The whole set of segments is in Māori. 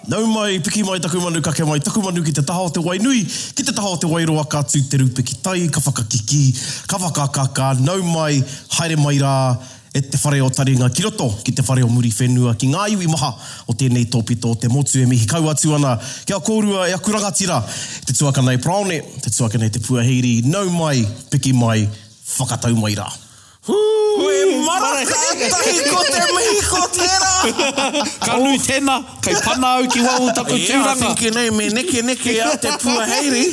Nau mai, piki mai taku manu, kake mai taku manu ki te taha o te wai nui, ki te taha o te wai roa, ka tū te rūpeki tai, ka whakakikī, ka whakakakā, nau mai, haere mai rā e te whare o Taringa ki roto, ki te whare o Muriwhenua, ki ngā iwi maha o tēnei tōpito o te motu e mihi kau atu ana ki a kōrua e aku rangatira, te tuakana e Praone, te tuakana e Te Puaheiri, nau mai, piki mai, whakatau mai rā. He maraka tahi ko te mihi ko tera! Ka nui tena, kei pana au ki waho o taku turanga. Yeah, I think you know, me nekeneke a te puaheiri.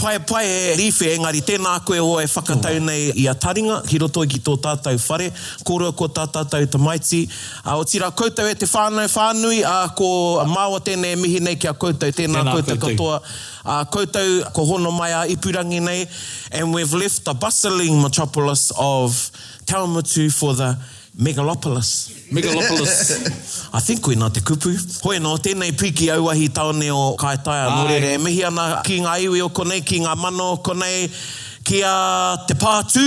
Pae pai e Riwhi, engari tena koe o e whakatau nei i a taringa ki roto ki to tatou whare, korua ko ta tatou tamaiti, a otira koutou e te whanau whanui, a ko maua tena e mihi nei ki a koutou, tena koutou katoa. Ā koutou ko hono mai a ipurangi nei and we've left the bustling metropolis of Taumutu for the megalopolis. Megalopolis. I think koinā te kupu. Hoi anō, tēnei pīki auahi tāone o Kaitaia nō reira e mihi ana ki ngā iwi o konei, ki ngā mana o konei, ki a Te Pātū,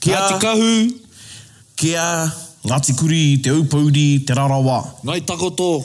ki a. Ngāti Kahu. Ki a. Ngāti Kurī, Te Aupouri, Te Rarawa. Ngāi Takoto,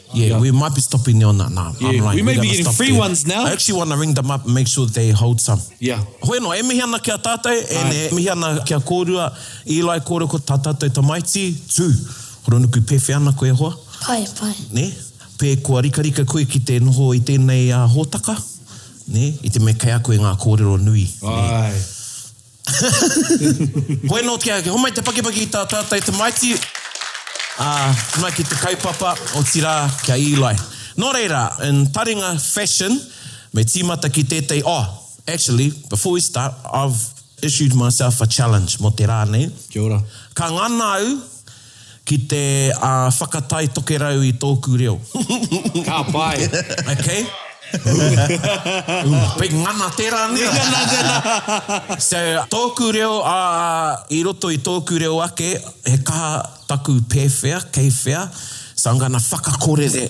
Yeah, we might be stopping there on that now. Yeah, I'm like, we may be getting free there. ones now. I actually want to ring them up and make sure they hold some. Yeah. Hoi no, e mihi ana ki a tātou, e ne, mihi ana ki a kōrua, i lai kōrua ko tā tātou tamaiti, tū, horonuku pēwhi ana koe hoa. Pai, pai. Ne, pē kua rikarika koe ki te noho i tēnei uh, hōtaka, ne, i te me kei aku e ngā kōrero nui. Ai. Ne. Koe no kia homai te pakipaki i ta tatou tamaiti, a, mai ki te kaupapa, otira, ki a Eli. No reira, in taringa fashion, me timata ki tetei, oh, actually, before we start, I've issued myself a challenge mo te ra nei. Kia ora. Ka ngana au. Ki te whakatai tokerau i tōku reo. Ka pai. Ok. Ooh. Big ngana tērā nei. Big ngana tērā. So, tōku reo, i roto i tōku reo ake, he kaha taku pēwhea, kei whea. So, I'm gonna whakakorere.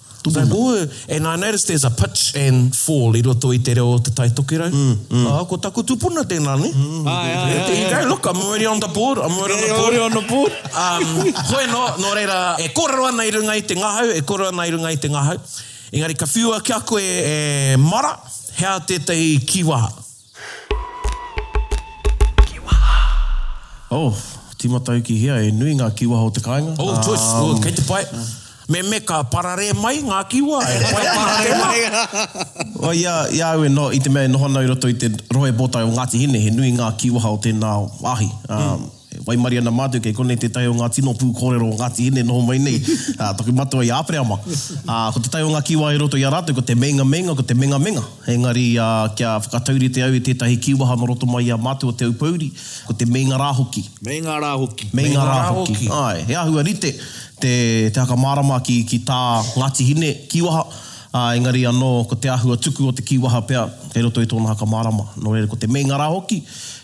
Tupuna. And I notice there's a pitch and fall i roto i te reo o Te Tai Tokerau. Ah, ko taku tupuna tēnā, nē? Āe, āe, āe. There you go, look, I'm already on the board, I'm already on the board. Already on the board. Um, hoi anō, nō reira, e kōrero ana i runga i te ngahau, e kōrero ana i runga i te ngahau. Engari ka whiua ki a koe e Mara, hea tētahi kīwaha? Oh, timatau ki hea, e nui nga kiwaha o te kainga. Oh, tush, oh, kei te pai. Me me ka parare mai nga kiwa, e pai ana nga tena. Oh, ia, ia au e no, i te mea e noho ana i roto i te rohe botai o Ngati Hine, he nui nga kiwaha o tena ahi. E waimarie ana mātou kei konei tētahi o ngā tino pū kōrero o Ngāti Hine noho mai nei, ā, taku matua i Āpereama. Ā, ko te tai o ngā kīwaha i roto i a rātou ko te meinga meinga, ko te menga menga. Engari, ā, kia whakataurite au i tētahi kīwaha nō roto mai i a mātou o Te Aupouri, ko te meinga rā hoki. Meinga rā hoki. Meinga rā hoki. Āe, he āhua rite te, te whakamārama ki, ki tā Ngāti Hine kīwaha, ā, engari anō ko te āhua tuku o te kīwaha pea kei roto i tōna whakamārama. Nō reira, ko te meinga rā hoki,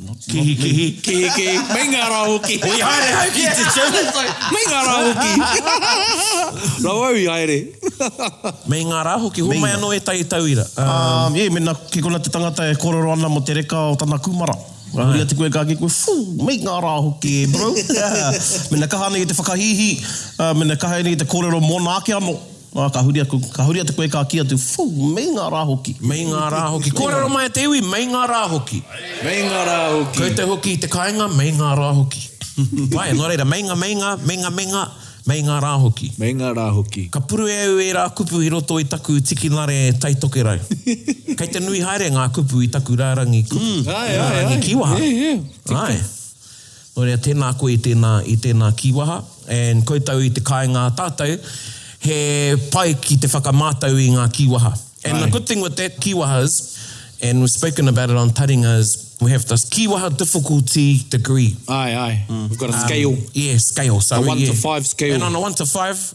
Kihi kihi. Kihi kihi. Mei ngā rā hoki. Oi haere au ki te chorizo. Mei ngā rā hoki. Rau au i haere. Mei ngā rā hoki. Homai Meinga. anō ētahi tauira. Um, yeah, mena ki kona te tangata e korero ana mo te reka o tana kumara. Ka huri atu koe ka ki koe, whoo, mei nga ra hoki e bro. mena kaha ana ki te whakahīhī, uh, mena kaha ana ki te korero mona ake ano, Ah, ka huri aku, ka huri atu koe ka kī atu, Whoo, mei ngā rā hoki. Mei ngā rā hoki. Kōrero mai a te iwi, mei ngā rā hoki. Mei ngā rā hoki. Kei te hoki i te kāinga, mei ngā rā hoki. Pai, nō reira, meinga, meinga, meinga, meinga, mei ngā rā hoki. Mei ngā rā hoki. Ka purue au ērā kupu i roto i taku tikinare taitokerau. Kei te nui haere ngā kupu i taku rārangi kupu, rārangi kīwaha. Āe. No reira, tēnā koe i tēnā, i tēnā kīwaha, and koutou i te kāinga tātou, he pai ki te whakamātau i ngā kīwaha. And the good thing with that kīwahas, and we've spoken about it on Taringa, is we have this kīwaha difficulty degree. Aye, aye. We've got a scale. Yeah, scale. So, yeah. A one to five scale. And on a one to five,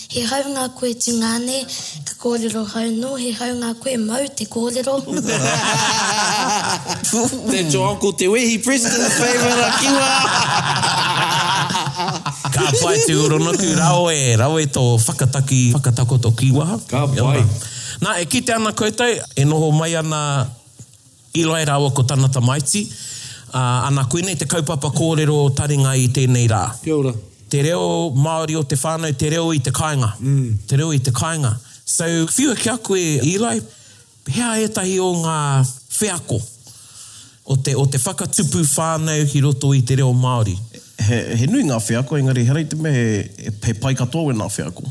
He haunga koe tingane ka korero hau no he haunga koe mau te korero. That's your uncle Te Wehi Preston's favourite a Kiwa. Ka pai te uronuku, rawe, rawe to whakataki, whakatakoto ki waha. Ka pai. Kia ora. Na, e kite ana koutou, e noho mai ana Ilai rāua ko tana tamaiti, ā, ana koinei te kaupapa kōrero taringa i tēnei rā. Kia ora. Te reo Māori o te whānau, te reo i te kāinga. Te reo i te kāinga. So, whiua ki a koe, Ilai, hea ētahi o ngā wheako o te, o te whakatupu whānau ki roto i te reo Māori? He nui ngā wheako, engari he rei te mea he pai katoa wēnā wheako.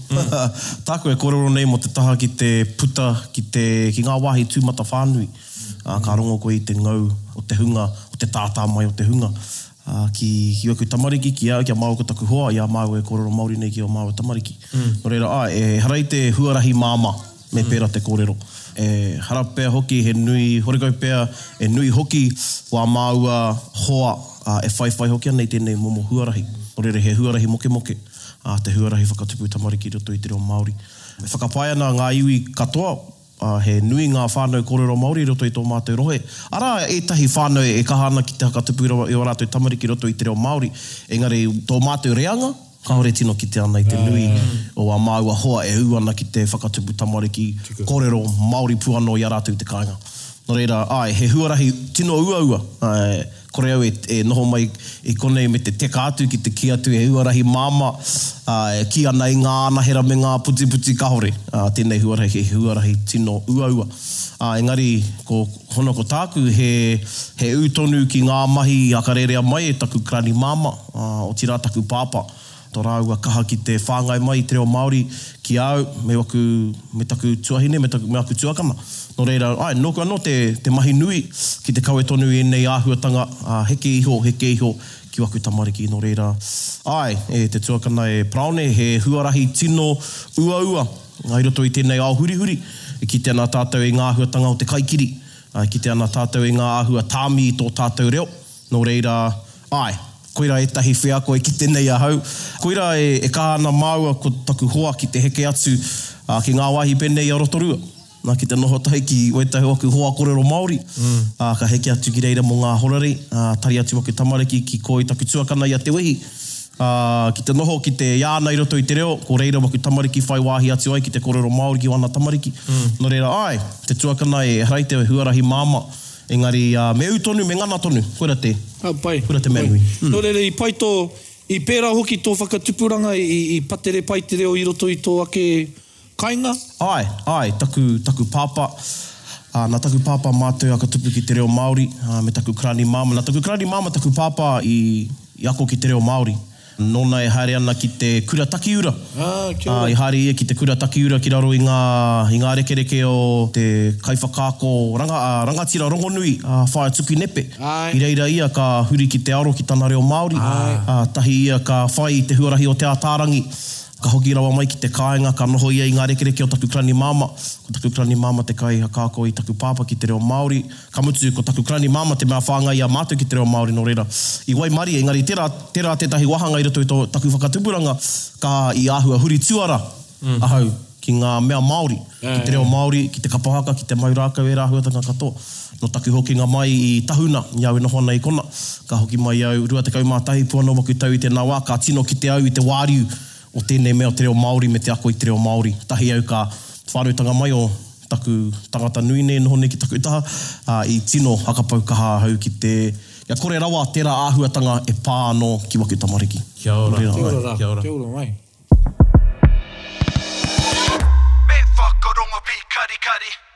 Tāku e kōrero nei mō te taha ki te puta ki te, ki ngā wāhi tūmatawhānui, ka rongo koe i te ngau o te hunga, o te tātā mai o te hunga ki ōku tamariki, ki au, kia māua ko taku hoa, i a māua e kōrero Māori nei ki ō māua tamariki. Nō reira, āe, ehara i te huarahi māmā. Me pērā te kōrero. E hara pea hoki he nui, horekau pea e nui hoki wā māua hoa e whaiwhai hoki ana i tēnei momo huarahi. Nō reira, he huarahi mokemoke te huarahi whakatupu tamariki i roto i te reo Māori. E whakapae ana ngā iwi katoa, he nui ngā whānau kōrero Māori i roto i tō mātou rohe. Arā ētahi whānau e kaha ana ki te whakatupu i ō rātou tamariki i roto i te reo Māori, engari tō mātou reanga, Kāore tino kite ana i te nui o ā māua hoa e ū ana ki te whakatupu tamariki kōrero Māori pū anō i a rātou i te kāinga. Nō reira, āe, he huarahi tino uaua, āe, kore au e noho mai i konei me te teka atu ki te kī atu he huarahi māmā, ā, e kī ana i ngā anahera me ngā putiputi kāore, ā, tēnei huarahi he huarahi tino uaua. Ā, engari, ko, hono ko tāku, he, he ū tonu ki ngā mahi i hakarerea mai e taku karani māmā. Ā, otirā taku pāpā, tō rāua kaha ki te whāngai mai i te reo Māori ki a au me aku, me taku tuahine, me taku, me aku tuakana. Nō reira, āe, nōku anō te, te mahi nui ki te kawe tonu i ēnei āhuatanga, ā, heke iho, heke iho ki waku tamariki. Nō reira, āe, e te tuakana, e Paraone, he huarahi tino uaua i roto i tēnei ao hurihuri, e kite ana tātou i ngā āhuatanga o te kaikiri, ā, e kite ana tātou i ngā āhua tāmi i tō tātou reo. Nō reira, āe, koirā ētahi wheako e kite nei ahau. Koirā e kaha ana māua ko taku hoa ki te heke atu ki ngā wāhi pēnei i a Rotorua, ki te noho tahi ki wētahi o aku hoa korero Māori, ka heke atu ki reira mō ngā horarei, tari atu aku tamariki ki koi taku tuakana i a Te Wehi, ki te noho ki te iāna i roto i te reo, ko reira aku tamariki whai wāhi atu ai ki te korero Māori ki ōna tamariki. Nō reira, āe, te tuakana ehara i te huarahi māmā. Engari, ā, me ū tonu, me ngana tonu. Koira te, Ka pai. koira te mea nui. Mm. Nō reira, i pai tō, i pērā hoki tō whakatupuranga, i, i patere pai te reo i roto i tō ake kainga? Āe, āe, taku, taku pāpā, ā, nā taku pāpā mātou aka tupu ki te reo Māori, ā, me taku karani māmā. Nā taku karani māmā taku pāpā i, i ako ki te reo Māori. Nōna e haere ana ki te kura takiura. Ah, kia ora. I haere ia ki te kura takiura ki raro i ngā, i ngā rekereke o te kaiwhakaako ranga, a Rangatira Rongonui, a Whaea Tuki Nepe. Ae. I reira ia ka huri ki te aro ki tana reo Māori. Ae. A, tahi ia ka whai i te huarahi o Te Ataarangi, ka hoki rawa mai ki te kāinga, ka noho ia i ngā rekereke o taku clanny māmā. Ko taku clanny māmā te kaiwhakaako i taku pāpā ki te reo Māori. Ka mutu, ko taku karani māmā te mea whāngai i a mātou ki te reo Māori nō reira. I waimarie, engari tērā, tērā tētahi wāhanga i roto i tō, taku whakatupuranga, ka i āhua huri tuara ahau ki ngā mea Māori, ki te reo Māori, ki te kapa haka, ki te mau rākau, ērā āhuatanga katoa. Nō taku hokinga mai i Tahuna, i au e noho ana i konā, ka hoki mai au 21 puanawaku tau i tēnā wā, ka tino kite au i te wāriu, o tēnei mea o te reo Māori me te ako i te reo Māori. Tahi au ka whānautanga mai o taku tangata nui nei noho nei ki taku taha, ā, i tino hakapau kaha ahau ki te, kia kore rawa tērā āhuatanga e pā anō ki waku tamariki. Kia ora. Kia ora rā. Kia ora. Kia ora mai. Me whakarongo pikarikari.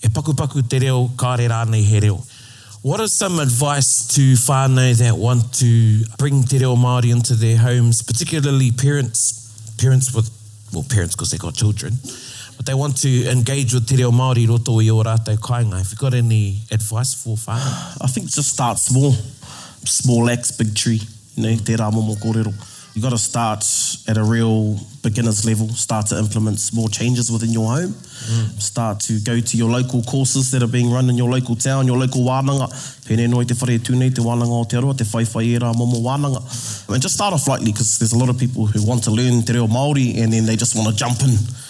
E pakupaku te reo kāre rānei he reo. What are some advice to whānau that want to bring te reo Māori into their homes, particularly parents, parents with, well parents because they've got children, but they want to engage with te reo Māori i roto i ō rātou kāinga. Have you got any advice for whānau? I think just start small, small axe, big tree. You know, te rā momo kōrero. You've got to start at a real beginner's level. Start to implement small changes within your home. Mm. Start to go to your local courses that are being run in your local town, your local wānanga. Pēnei noi te whare tūnei, te wānanga o te aroa, te whaiwhai e rā momo wānanga. I mean, just start off lightly because there's a lot of people who want to learn te reo Māori and then they just want to jump in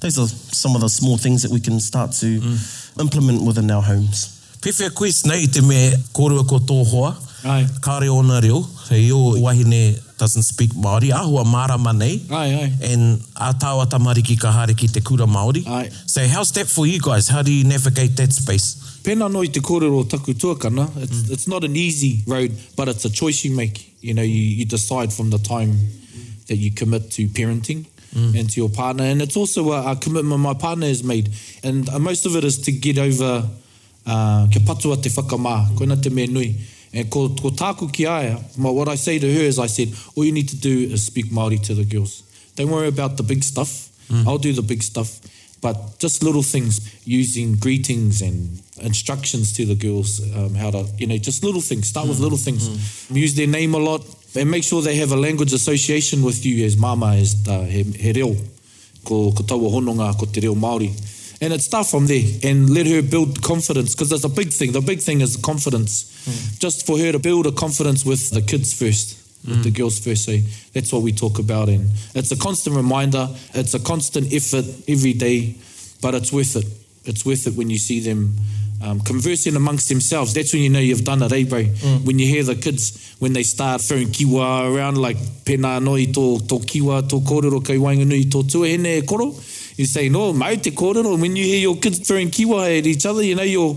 Those are some of the small things that we can start to implement within our homes. Whiwhia quiz nei i te mea kōrua ko tō hoa, kāore ōna reo, hei ō wahine doesn't speak Māori, āhua mārama nei, and ā tāua tamariki ka haere ki te kura Māori. So how's that for you guys, how do you navigate that space? Pēnā anō i te kōrero o taku tuakana, it's not an easy road, but it's a choice you make. You know, you, you decide from the time that you commit to parenting. Mm. and to your partner and it's also a, a commitment my partner has made and uh, most of it is to get over uh, ke patua te whakamā koina te mea nui And ko, ko tāku ki aia, but what I say to her is I said, all you need to do is speak Māori to the girls. Don't worry about the big stuff. Mm. I'll do the big stuff. But just little things, using greetings and instructions to the girls, um, how to, you know, just little things. Start mm. with little things. Mm. Use their name a lot. And make sure they have a language association with you as mama, as the, uh, he, he reo. Ko, ko taua honunga, ko te reo Māori and it start from there and let her build confidence because that's a big thing the big thing is confidence mm. just for her to build a confidence with the kids first with the girls first say that's what we talk about and it's a constant reminder it's a constant effort every day but it's worth it it's worth it when you see them um, conversing amongst themselves that's when you know you've done it eh bro mm. when you hear the kids when they start throwing kiwa around like pena no i to to kiwa to kororo kai waingunu i to tuahine e koro you say no mai te kororo when you hear your kids throwing kiwa at each other you know you're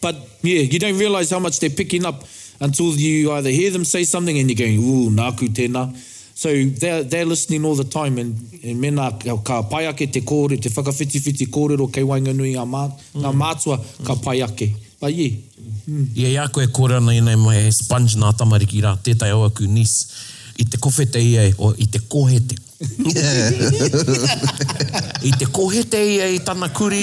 But, yeah, you don't realise how much they're picking up until you either hear them say something and you're going, ooh, nāku tēnā. So, they're, they're listening all the time and, and mēnā ka pai ake te kōre, te whakawhitiwhiti kōrero kei waenganui i ngā mā, ngā mātua, ka pai ake. But, yeah. Ia i a koe e kōrero ana ēnei mea he sponge nā tamariki rā, tētahi o aku niece, i te kowhete ia e, oh, i te kohete. I te kohete ia i tana kurī.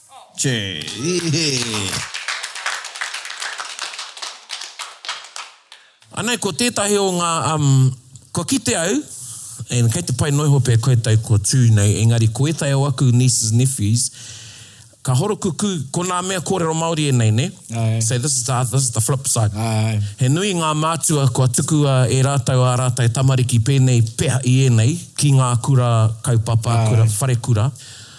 Anei ko tētahi o ngā um kua kite au and kei te pai noa iho pea koutou kua tū nei engari ko ētahi o aku nieces nephews ka horokukū ko nā mea kōrero Māori ēnei nē? Ae. So this is the this is the flip side. Ae. He nui ngā mātua kua tukua e rātou ā rātou tamariki pēnei pea i ēnei ki ngā kura kaupapa, kura, wharekura.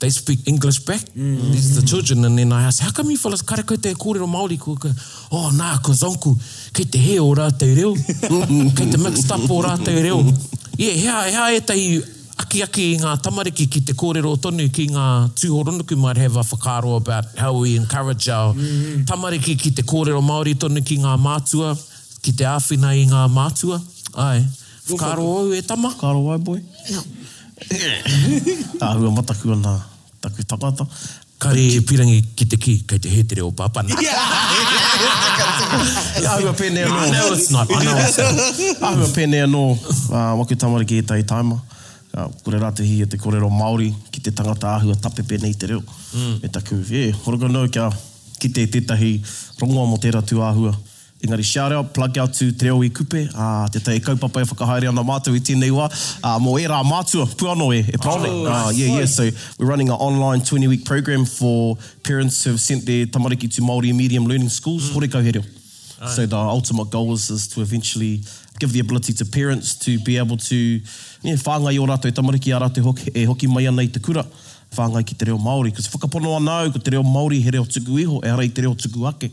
They speak English back, these are the children, and then I asked, how come you fellas kare koutou e kōrero Māori? Ko, ko, oh, nā, cos uncle, kei te hē ō rātou reo, kei te mixed up ō rātou reo. Yeah, he aha, he aha ētahi akiaki i ngā tamariki ki te kōrero tonu ki ngā tūhoronuku might have a whakaaro about how we encourage our tamariki ki te kōrero Māori tonu ki ngā mātua, ki te āwhina i ngā mātua, āe. Whakaaro au e tama. Whakaaro ai boy. Āhua mataku ana taku tangata. Kāre i pirangi ki te kī, kei te hē te reo o Pāpā. Nā. Āhua pēnei anō. I know it's not. I know it's not. Āhua pēnei anō waku tamariki ētahi tāima, ka kore rā te hihi o te kōrero Māori ki te tangata āhua tape pēnei i te reo. Me taku, yeah, horokonau kia kite tētahi rongoa mō tērā tūāhua. Engari share out, plug out to Te Reo i Kupe, ā, tētahi kaupapa e whakahaere ana mātou i tēnei wā, ā, mō ērā mātua, puano e, e parone. Oh, nice. Yeah, yeah, so we're running a online twenty week program for parents who have sent their tamariki to Māori medium learning schools, horekau he reo. So the ultimate goal is, is to eventually give the ability to parents to be able to, yeah, whāngai ō rātou tamariki, ā rātou hoki, e hoki mai ana i te kura, whāngai ki te reo Māori, because whakapono ana au ko te reo Māori he reo tuku iho, ehara i te reo tuku ake.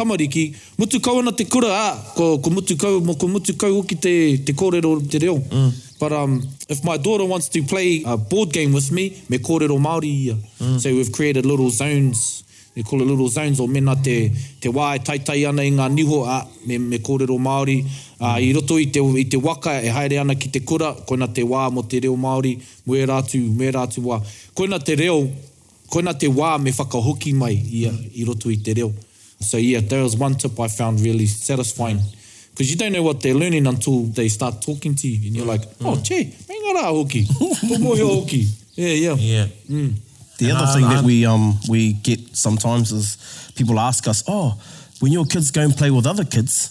Tamariki, mutu kau ana te kura, ā, ko, ko mutu kau, mō ko mutu kau hoki te, te kōrero o te reo. But, um, if my daughter wants to play a board game with me, me kōrero Māori ia. So we've created little zones, they call it little zones, o mēnā te, te wā e taitai ana i ngā niho, ā, me, me kōrero Māori. Ā, i roto i te, i te waka e haere ana ki te kura, koina te wā mō te reo Māori, mō ērā atu, mō ērā atu wā. Koina te reo. Koina te wā me whakahoki mai ia i roto i te reo. So yeah, that was one tip I found really satisfying because you don't know what they're learning until they start talking to you and you're like, oh che, meinga rā hoki, kua mōhio hoki. Yeah, yeah. Yeah. Mm. The other thing that we um we get sometimes is people ask us, oh, when your kids go and play with other kids,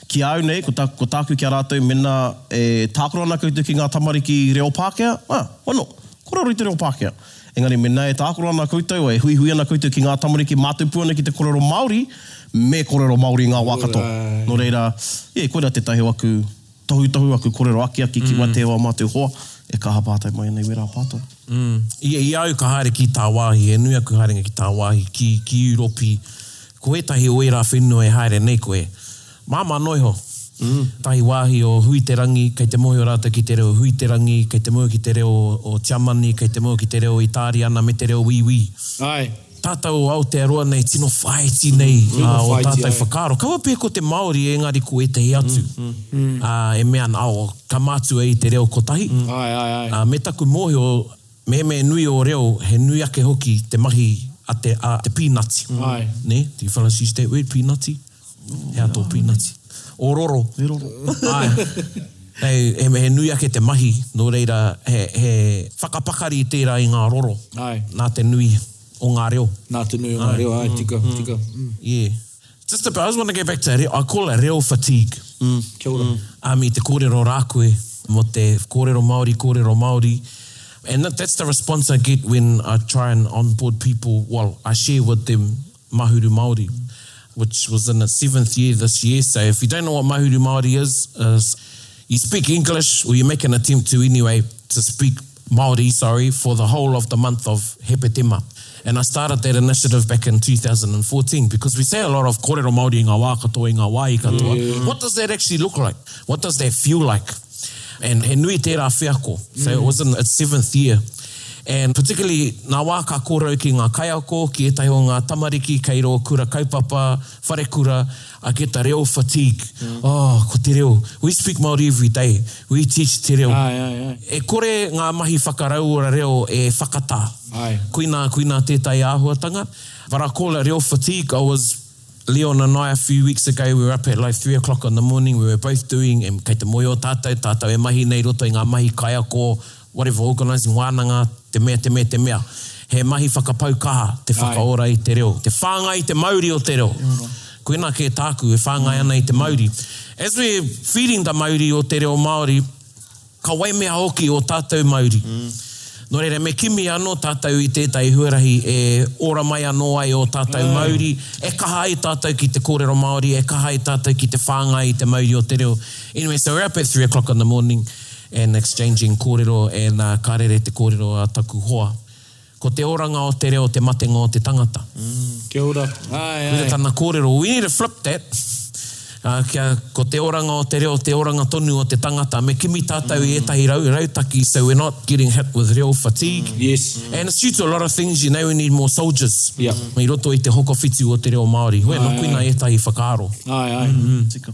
Ki a au nei, ko taku, ko tāku ki a rātou, mena e tākaro ana koutou ki ngā tamariki reo Pākehā, ā, hono, kōrero i te reo Pākehā. Engari mena e tākaro ana koutou, e huihui ana koutou ki ngā tamariki mātou pū ana ki te kōrero Māori, me kōrero Māori i ngā wā katoa. Nō reira, ē, koirā tētahi o aku tohutohu, aku kōrero akiaki ki watea o ā mātou hoa e kaha pātai mai ana i wērā pātai. I a au ka haere ki tāwāhi, he nui aku haerenga ki tāwāhi, ki, ki Ūropi, Ko ētahi o ērā whenua e haere nei koe, māmā noa iho. Tahi wāhi o Huiterangi, kei te mōhio rātou ki te reo Huiterangi, kei te mōhio ki te reo o Tiamani, kei te mōhio ki te reo Itāriana me te reo Wīwī. Āe. Tātou o Aotearoa nei tino whāiti nei ō tātou whakaaro. Kaua pea ko te Māori engari ko ētahi atu e mea ana, oh, ka mātua i te reo kotahi. Me taku mōhio, mehemea nui ō reo, he nui ake hoki te mahi a te, a te pīnati. Āe. Nē? Do you fellas use that word, pīnati? He aha tō pīnati? Ō roro. He roro. Āe. Hei, he, he nui ake te mahi, nō reira, he, he whakapakari tērā i ngā roro. Āe. Nā te nui o ngā reo. Nā te nui o ngā reo, āe, tika, tika. Yeah. Just about, I just want to get back to reo, I call it reo fatigue. Mm. Kia ora. Mm. Ami, te kōrero rākue, mo te kōrero Māori, kōrero Māori. And that, that's the response I get when I try and onboard people, well, I share with them mahuru Māori which was in its seventh year this year. So if you don't know what Mahuru Māori is, is you speak English or you make an attempt to anyway to speak Māori, sorry, for the whole of the month of Hepetema. And I started that initiative back in 2014 because we say a lot of kōrero Māori i ngā wā katoa, i ngā wāhi katoa. What does that actually look like? What does that feel like? And he nui tērā wheako. So it was in its seventh year. And particularly, nā wā ka kōrero ki ngā kaiako, ki ētahi o ngā tamariki kei rō kura kaupapa, wharekura, Ake ta reo fatigue. Oh, ko te reo. We speak Māori every day. We teach te reo. Ae, ae, ae. E kore ngā mahi whakarauora reo e whakatā. Ae. Koinā, koinā tētahi āhuatanga. But I call it reo fatigue. I was, Leon and I, a few weeks ago, we were up at like three o'clock in the morning, we were both doing, and kei te moe o tātou, tātou e mahi nei i roto i ngā mahi kaiako, whatever organising wānanga, te mea, te mea, te mea. He mahi whakapau kaha te whakaora i te reo, te whāngai i te mauri o te reo. Koinā kē tāku e whāngai ana i te mauri. As we're feeding the mauri o te reo Māori, ka waimea hoki ō tātou mauri. Nō reira, me kimi anō tātou i tētahi huarahi e ora mai anō ai ō tātou mauri, e kaha ai tātou ki te kōrero Māori, e kaha ai tātou ki te whāngai i te mauri o te reo. Anyway, so we're up at three o'clock in the morning, and exchanging kōrero and ka rere te kōrero a taku hoa. Ko te oranga o te reo te matenga o te tangata. Kia ora. Ae, ae. Koira tana kōrero. We need to flip that. Kia, ko te oranga o te reo te oranga tonu o te tangata. Me kimi tātou i ētahi rau, rautaki so we're not getting hit with reo fatigue. Yes. And it's due to a lot of things, you know, we need more soldiers. Yep. I roto i te hokowhitu o te reo Māori. Hoi anō, koina ētahi whakaaro. Ae, ae. Tika.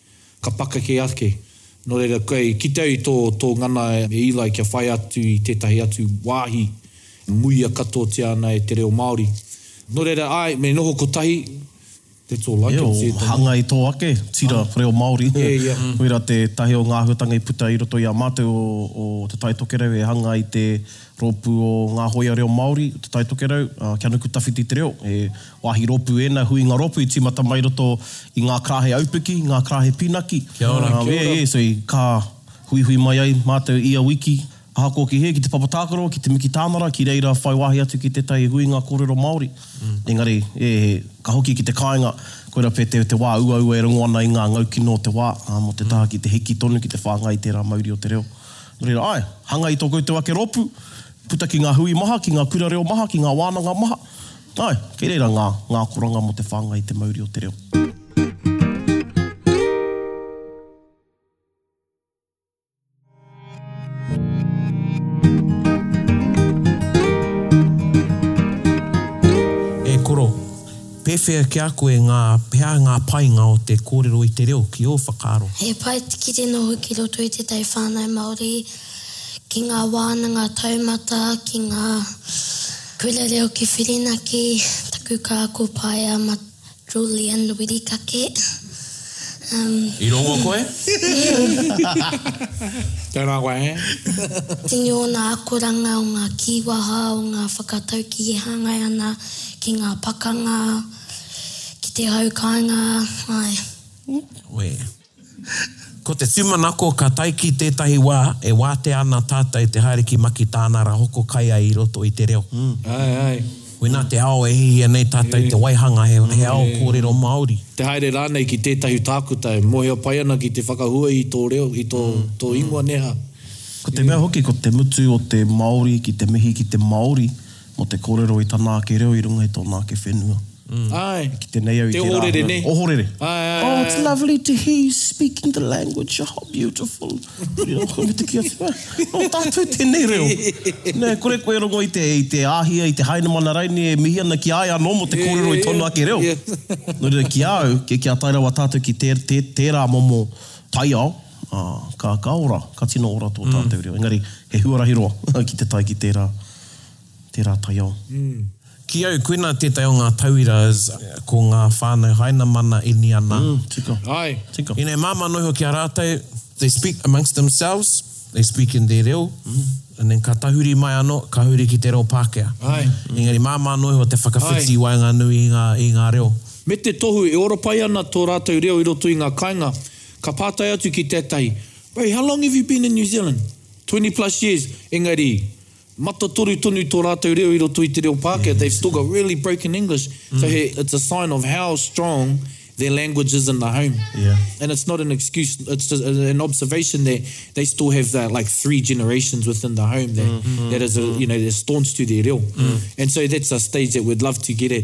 Ka pakeke ake. Nō reira, kei kite ai tō, tō ngana e Eli kia whai atu i tētahi atu wāhi e muia katoatia ana e te reo Māori. Nō reira, āe, me noho kotahi, that's all I can say. Io, hanga i tō ake tira reo Māori. Koira tētahi o ngā āhuatanga i puta i roto i a mātou o, o Te Tai Tokerau e hanga i te Rōpū o Ngā Hōia Reo Māori o Te Tai Tokerau, kia nuku tawhiti te reo. He wāhi rōpū ēnā, huinga rōpū i tīmata mai i roto i ngā karāhe aupiki, ngā karāhe pīnaki. Kia ora, kia ora. So, ka huihui mai ai mātou ia wiki, ahakoa ki hea, ki te papa tākaro, ki te mikitānara, ki reira whai wāhi atu ki tētahi huinga kōrero Māori. Engari, e, ka hoki ki te kāinga, koirā pea te, te wā uaua e rongo ana i ngā ngau kino o te wā, mō te taha ki te hiki tonu, ki te whāngai i tērā mauri o te reo. Reira, āe, hanga i tō koutou ake rōpū, puta ki ngā hui maha, ki ngā kura reo maha, ki ngā wānanga maha. Āe, kei reira ngā, ngā akoranga mō te whāngai i te mauri o te reo. E koro. Pēwhea ki a koe ngā, pehea ngā painga o te kōrero i te reo ki ō whakaaro? He pae tikiri noho ki roto i te tai whānau Māori ki ngā wānanga taumata, ki ngā kura reo ki Whirinaki, taku kākō paea ma Julian Wirikake. I rongo koe? Tēnā koe, hē? Tini ōna akoranga o ngā kīwaha, o ngā whakataukī e hāngai ana ki ngā pakanga, ki te hau kāinga, āe. Wē. Ko te tūmanako ka tae ki tētahi wā e wātea ana tātou te haere ki Makitānara hoko kai ai i roto i te reo. Āe, āe. Wena te ao e hihia nei tātou te waihanga he ao kōrero Māori. Te haere rānei ki tētahi tākuta e mōhio pai ana ki te whakahua i tō reo, i tō ingoa neha. Ko te mea hoki ko te mutu o te Māori ki te mihi ki te Māori mō te kōrero i tana ake reo i runga i tōna ake whenua. Āe. Ki te nei au i te rā. Te ohorere ne? Ohorere. Āe, āe, āe. Oh, it's lovely to hear you speaking the language. Oh, how beautiful. Ko te tiki atu wai. Nō tātou tēnei reo. Nē, kore koe e rongo i te, i te Āhia, i te Hainamana raini e mihi ana ki a ia anō mō te kōrero i tōna ake reo. Nō reira, ki a au, kia, kia tae rawa tātou ki tē, tē, tērā momo taiao, ā, ka, ka ora, ka tino ora tō tātou reo. Engari, he huarahi roa ki te tae ki tērā. tērā taiao. Ki au, koinā tētahi o ngā tauira is ko ngā whānau Hainamana, Iniana. Tika. Ai. Tika. Inei māmā noa iho ki a rātou, they speak amongst themselves, they speak in their reo, and then ka tahuri mai anō, ka huri ki te reo Pākehā. Ai. Engari māmā noa iho te whakawhiti i waenganui i ngā, i ngā reo. Me te tohu e ora pai ana tō rātou reo i roto i ngā kāinga, ka pātai atu ki tētahi, Hey, how long have you been in New Zealand? Twenty plus years, engari, mata turu tonu tō rātou reo i roto i te reo Pākehā. Mm. They've still got really broken English. Mm. So he, it's a sign of how strong their language is in the home. Yeah. And it's not an excuse, it's just an observation that they still have that like three generations within the home that, mm, mm, that is, a, mm. you know, they're staunch to their reo. Mm. And so that's a stage that we'd love to get at,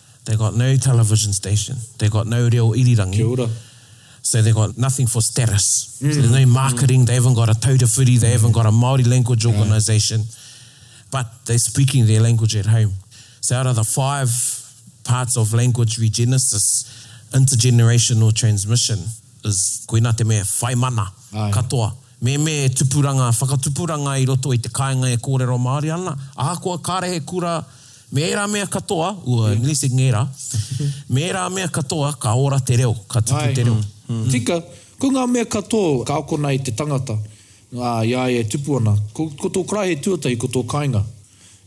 They got no television station. They got no reo irirangi. Kia ora. So they got nothing for status. Mm. So there's no marketing. Mm. They haven't got a tau te whiri. They mm. haven't got a Māori language mm. organisation. Mm. But they're speaking their language at home. So out of the five parts of language regenesis, intergenerational transmission is koina te mea whai mana Ai. katoa. Me me tupuranga, whakatupuranga i roto i te kāinga e kōrero Māori ana. Ahakoa kāre he kura, Me ērā mea katoa, ua English-ing ērā, me ērā mea katoa ka ora te reo, ka tipu te reo. Tika, ko ngā mea katoa ka akona e te tangata, ā, i a ia e tupu ana. Ko, ko tō karaehe tuatahi ko tō kāinga.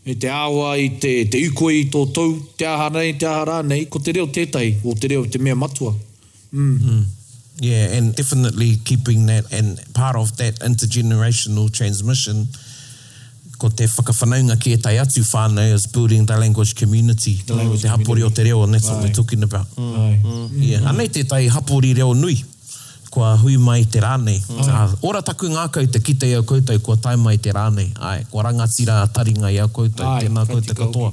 I te āwha, i te, te ukoi i tō tou, te aha nei, te aha rānei, ko te reo tētahi, o te reo te mea matua. Yeah and definitely keeping that and part of that intergenerational transmission ko te whakawhanaunga ki ētahi atu whānau is building the language community te hapori o te reo and that's what we're talking about yeah anei tētahi hapori reo nui kua hui mai te rā nei ora taku ngākau te kite i a koutou kua tae mai te rā nei āe kua rangatira taringa i a koutou tēnā koutou katoa.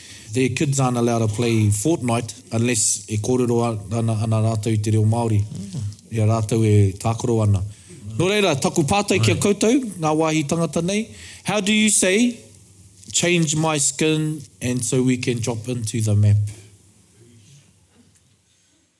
Their kids aren't allowed to play Fortnite unless e kōrero ana, ana rātou i te reo Māori, i a rātou e tākaro ana. Nō reira, taku pātai ki a koutou, ngā wāhi tangata nei, how do you say, change my skin and so we can drop into the map?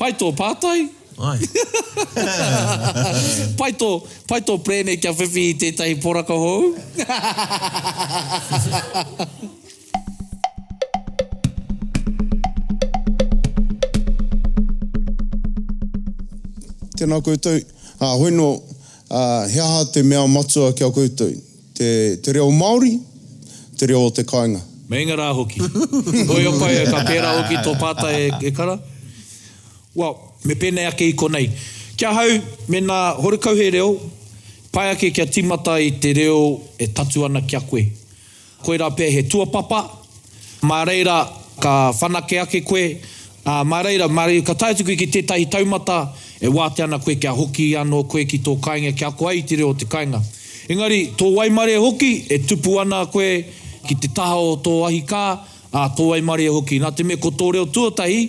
Pai tō pātai? Āe. Pai tō, pai tō perēne kia whiwhi i tētahi poraka hou? Tēnā koutou. Ā, hoi nō, ā, he aha te mea matua ki a koutou? Te, te reo Māori, te reo o te kāinga. Meinga rā hoki. Koia pai, ka pērā hoki tō pātai e, e Kara? Well, me pēnei ake i konei. Ki ahau, mēnā horekau he reo, pai ake kia tīmata i te reo e tatu ana ki a koe. Koirā pea he tuapapa, Mā reira ka whanake ake koe, ā, mā reira, mā reira ka tae atu koe ki tētahi taumata e wātea ana koe kia hoki anō koe ki tō kāinga, kia ako ai i te reo o te kāinga. Engari, tō waimarie hoki, e tupu ana koe ki te taha o tō ahikā, ā, tō waimarie hoki. Nā te mea ko tō reo tuatahi,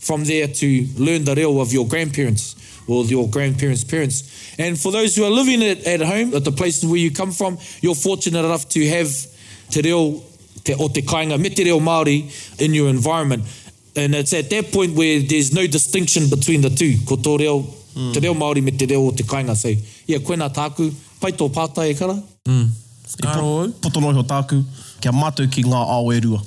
From there to learn the reo of your grandparents or your grandparents parents and for those who are living it at home at the places where you come from you're fortunate enough to have te reo te o te kainga me te reo Māori in your environment and it's at that point where there's no distinction between the two ko tō reo mm. te reo Māori me te reo o te kainga so yeah koina tāku pai tō pātai e kara mm. I po, putono iho tāku kia mātou ki ngā ao e rua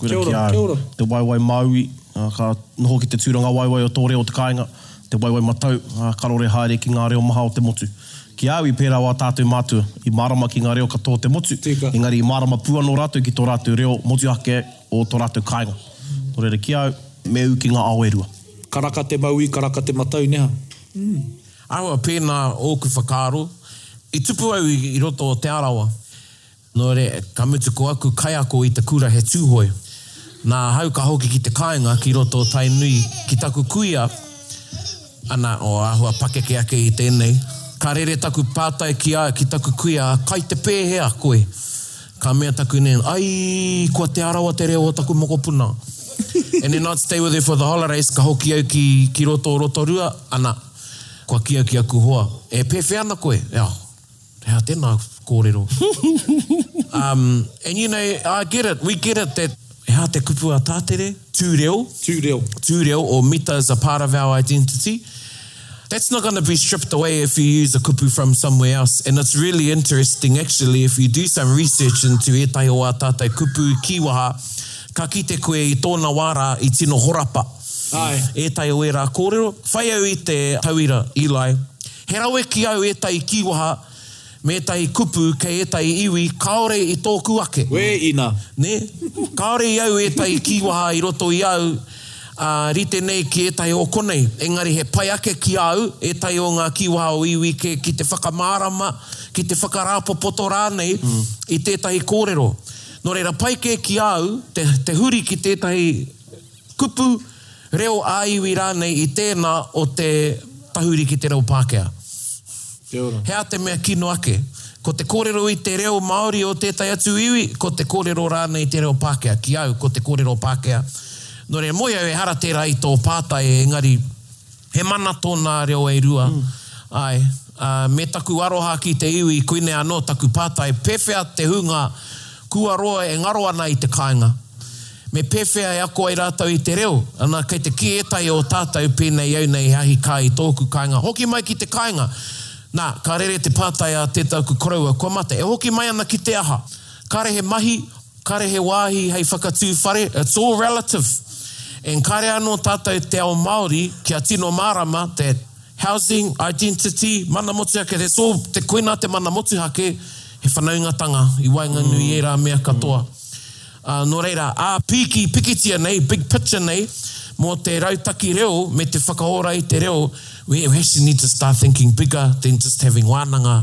Kia ora ki a au. Te Waewae Māui, ka noho ki te tūrangawaewae o tō reo te kāinga, te waewae matau, karore haere ki ngā reo maha o te motu. Ki a au i pērā o ā tātou mātua, i mārama ki ngā reo katoa o te motu, engari i mārama pū anō rātou ki tō rātou reo motuhake o tō rātou kāinga. Nō reira ki a au, me ū ki ngā ao e rua. Karaka te mauī, karaka te matau, nē ha? Ū. Ahakoa pēnā ōku whakaaro, i tupu au i roto o Te Arawa, Nō reira, ka mutu ko aku kaiako i te kura he Tūhoe. Nā ahau ka hoki ki te kāinga ki roto o Tainui ki taku kuia, ana, o āhua pakeke ake i tēnei. Ka rere taku pātai ki a, ki taku kuia, Kai te pēhea koe? Ka mea taku nēna, Ai, kua Te Arawa te reo o taku mokopuna. And then I'd stay with her for the holidays, ka hoki au ki, ki roto o Rotorua, ana, kua kī au ki aku hoa, E pēwhea ana koe? Ea. Hea tēnā kōrero? Um, and you know, I get it, we get it that hea te kupu a Tātere, tū reo. Tū reo. Tū reo, or mita is a part of our identity. That's not going to be stripped away if you use a kupu from somewhere else. And it's really interesting, actually, if you do some research into ētahi o ā tātou kupu kīwaha, ka kite koe i tōna wā rā i tino horapa. Aye. Ētahi o ērā kōrero. Whai au i te tauira, Eli, He rawe ki au ētahi kīwaha me ētahi kupu kei ētahi iwi kāore i tōku ake. Wē ina! Nē? Kāore i au ētahi kīwaha i roto i au, ā, rite nei ki ētahi o konei. Engari he pai ake ki a au ētahi o ngā kīwaha o iwi kē ki te whakamārama, ki te whakarāpopoto rānei i tētahi kōrero. Nō reira, pai kē ki a au te huri ki tētahi kupu, reo ā-iwi rānei i tēnā o te tahuri ki te reo Pākehā. Kia ora. He aha te mea kino ake? Ko te kōrero i te reo Māori o tētahi atu iwi, ko te kōrero rānei i te reo Pākehā? Ki au, ko te kōrero Pākehā. Nō reira, moe au, ehara tērā i tō pātai, engari, He mana tō nā reo e rua, āe, ā, me taku aroha ki te iwi, koinei anō taku pātai, pēwhea te hunga kua roa e ngaro ana i te kāinga? Me pēwhea e ako ai rātou i te reo? Ana, kei te kī ētahi o tātou, pēnei i au nei he ahi kā i tōku kāinga, hoki mai ki te kāinga! Nā, ka rere te pātai a tētaku koroua, kua mate, e hoki mai ana ki te aha? Kāre he mahi, Kare he wāhi hei whakatū whare, it's all relative. And kare anō tātou te ao Māori kia tino mārama that housing, identity, mana motuhake, that's all, te koinā te mana motuhake, he whanaungatanga i waenganui i ērā mea katoa. Ā, nō reira, ā-pīki pikitia nei, big picture nei, mō te rautaki reo me te whakaora i te reo, we actually need to start thinking bigger than just having wānanga,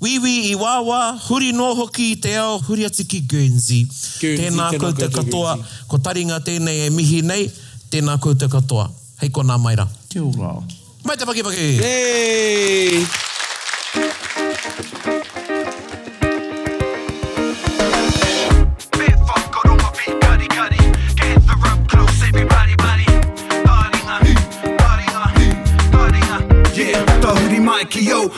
Wīwī i wāwā, huri noa hoki i te ao, huri atu ki Guernsey. Tēnā koutou katoa, ko Taringa tēnei e mihi nei, tēnā koutou katoa. Hei konā mai rā. Kia ora. Mai te pakipaki! Tahuri mai ki au,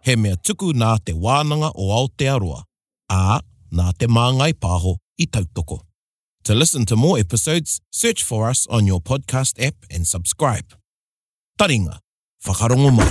he mea tuku nā Te Wānanga o Aotearoa, ā, nā Te Māngai Pāho i tautoko. To listen to more episodes, search for us on your podcast app and subscribe. Taringa, whakarongo mai!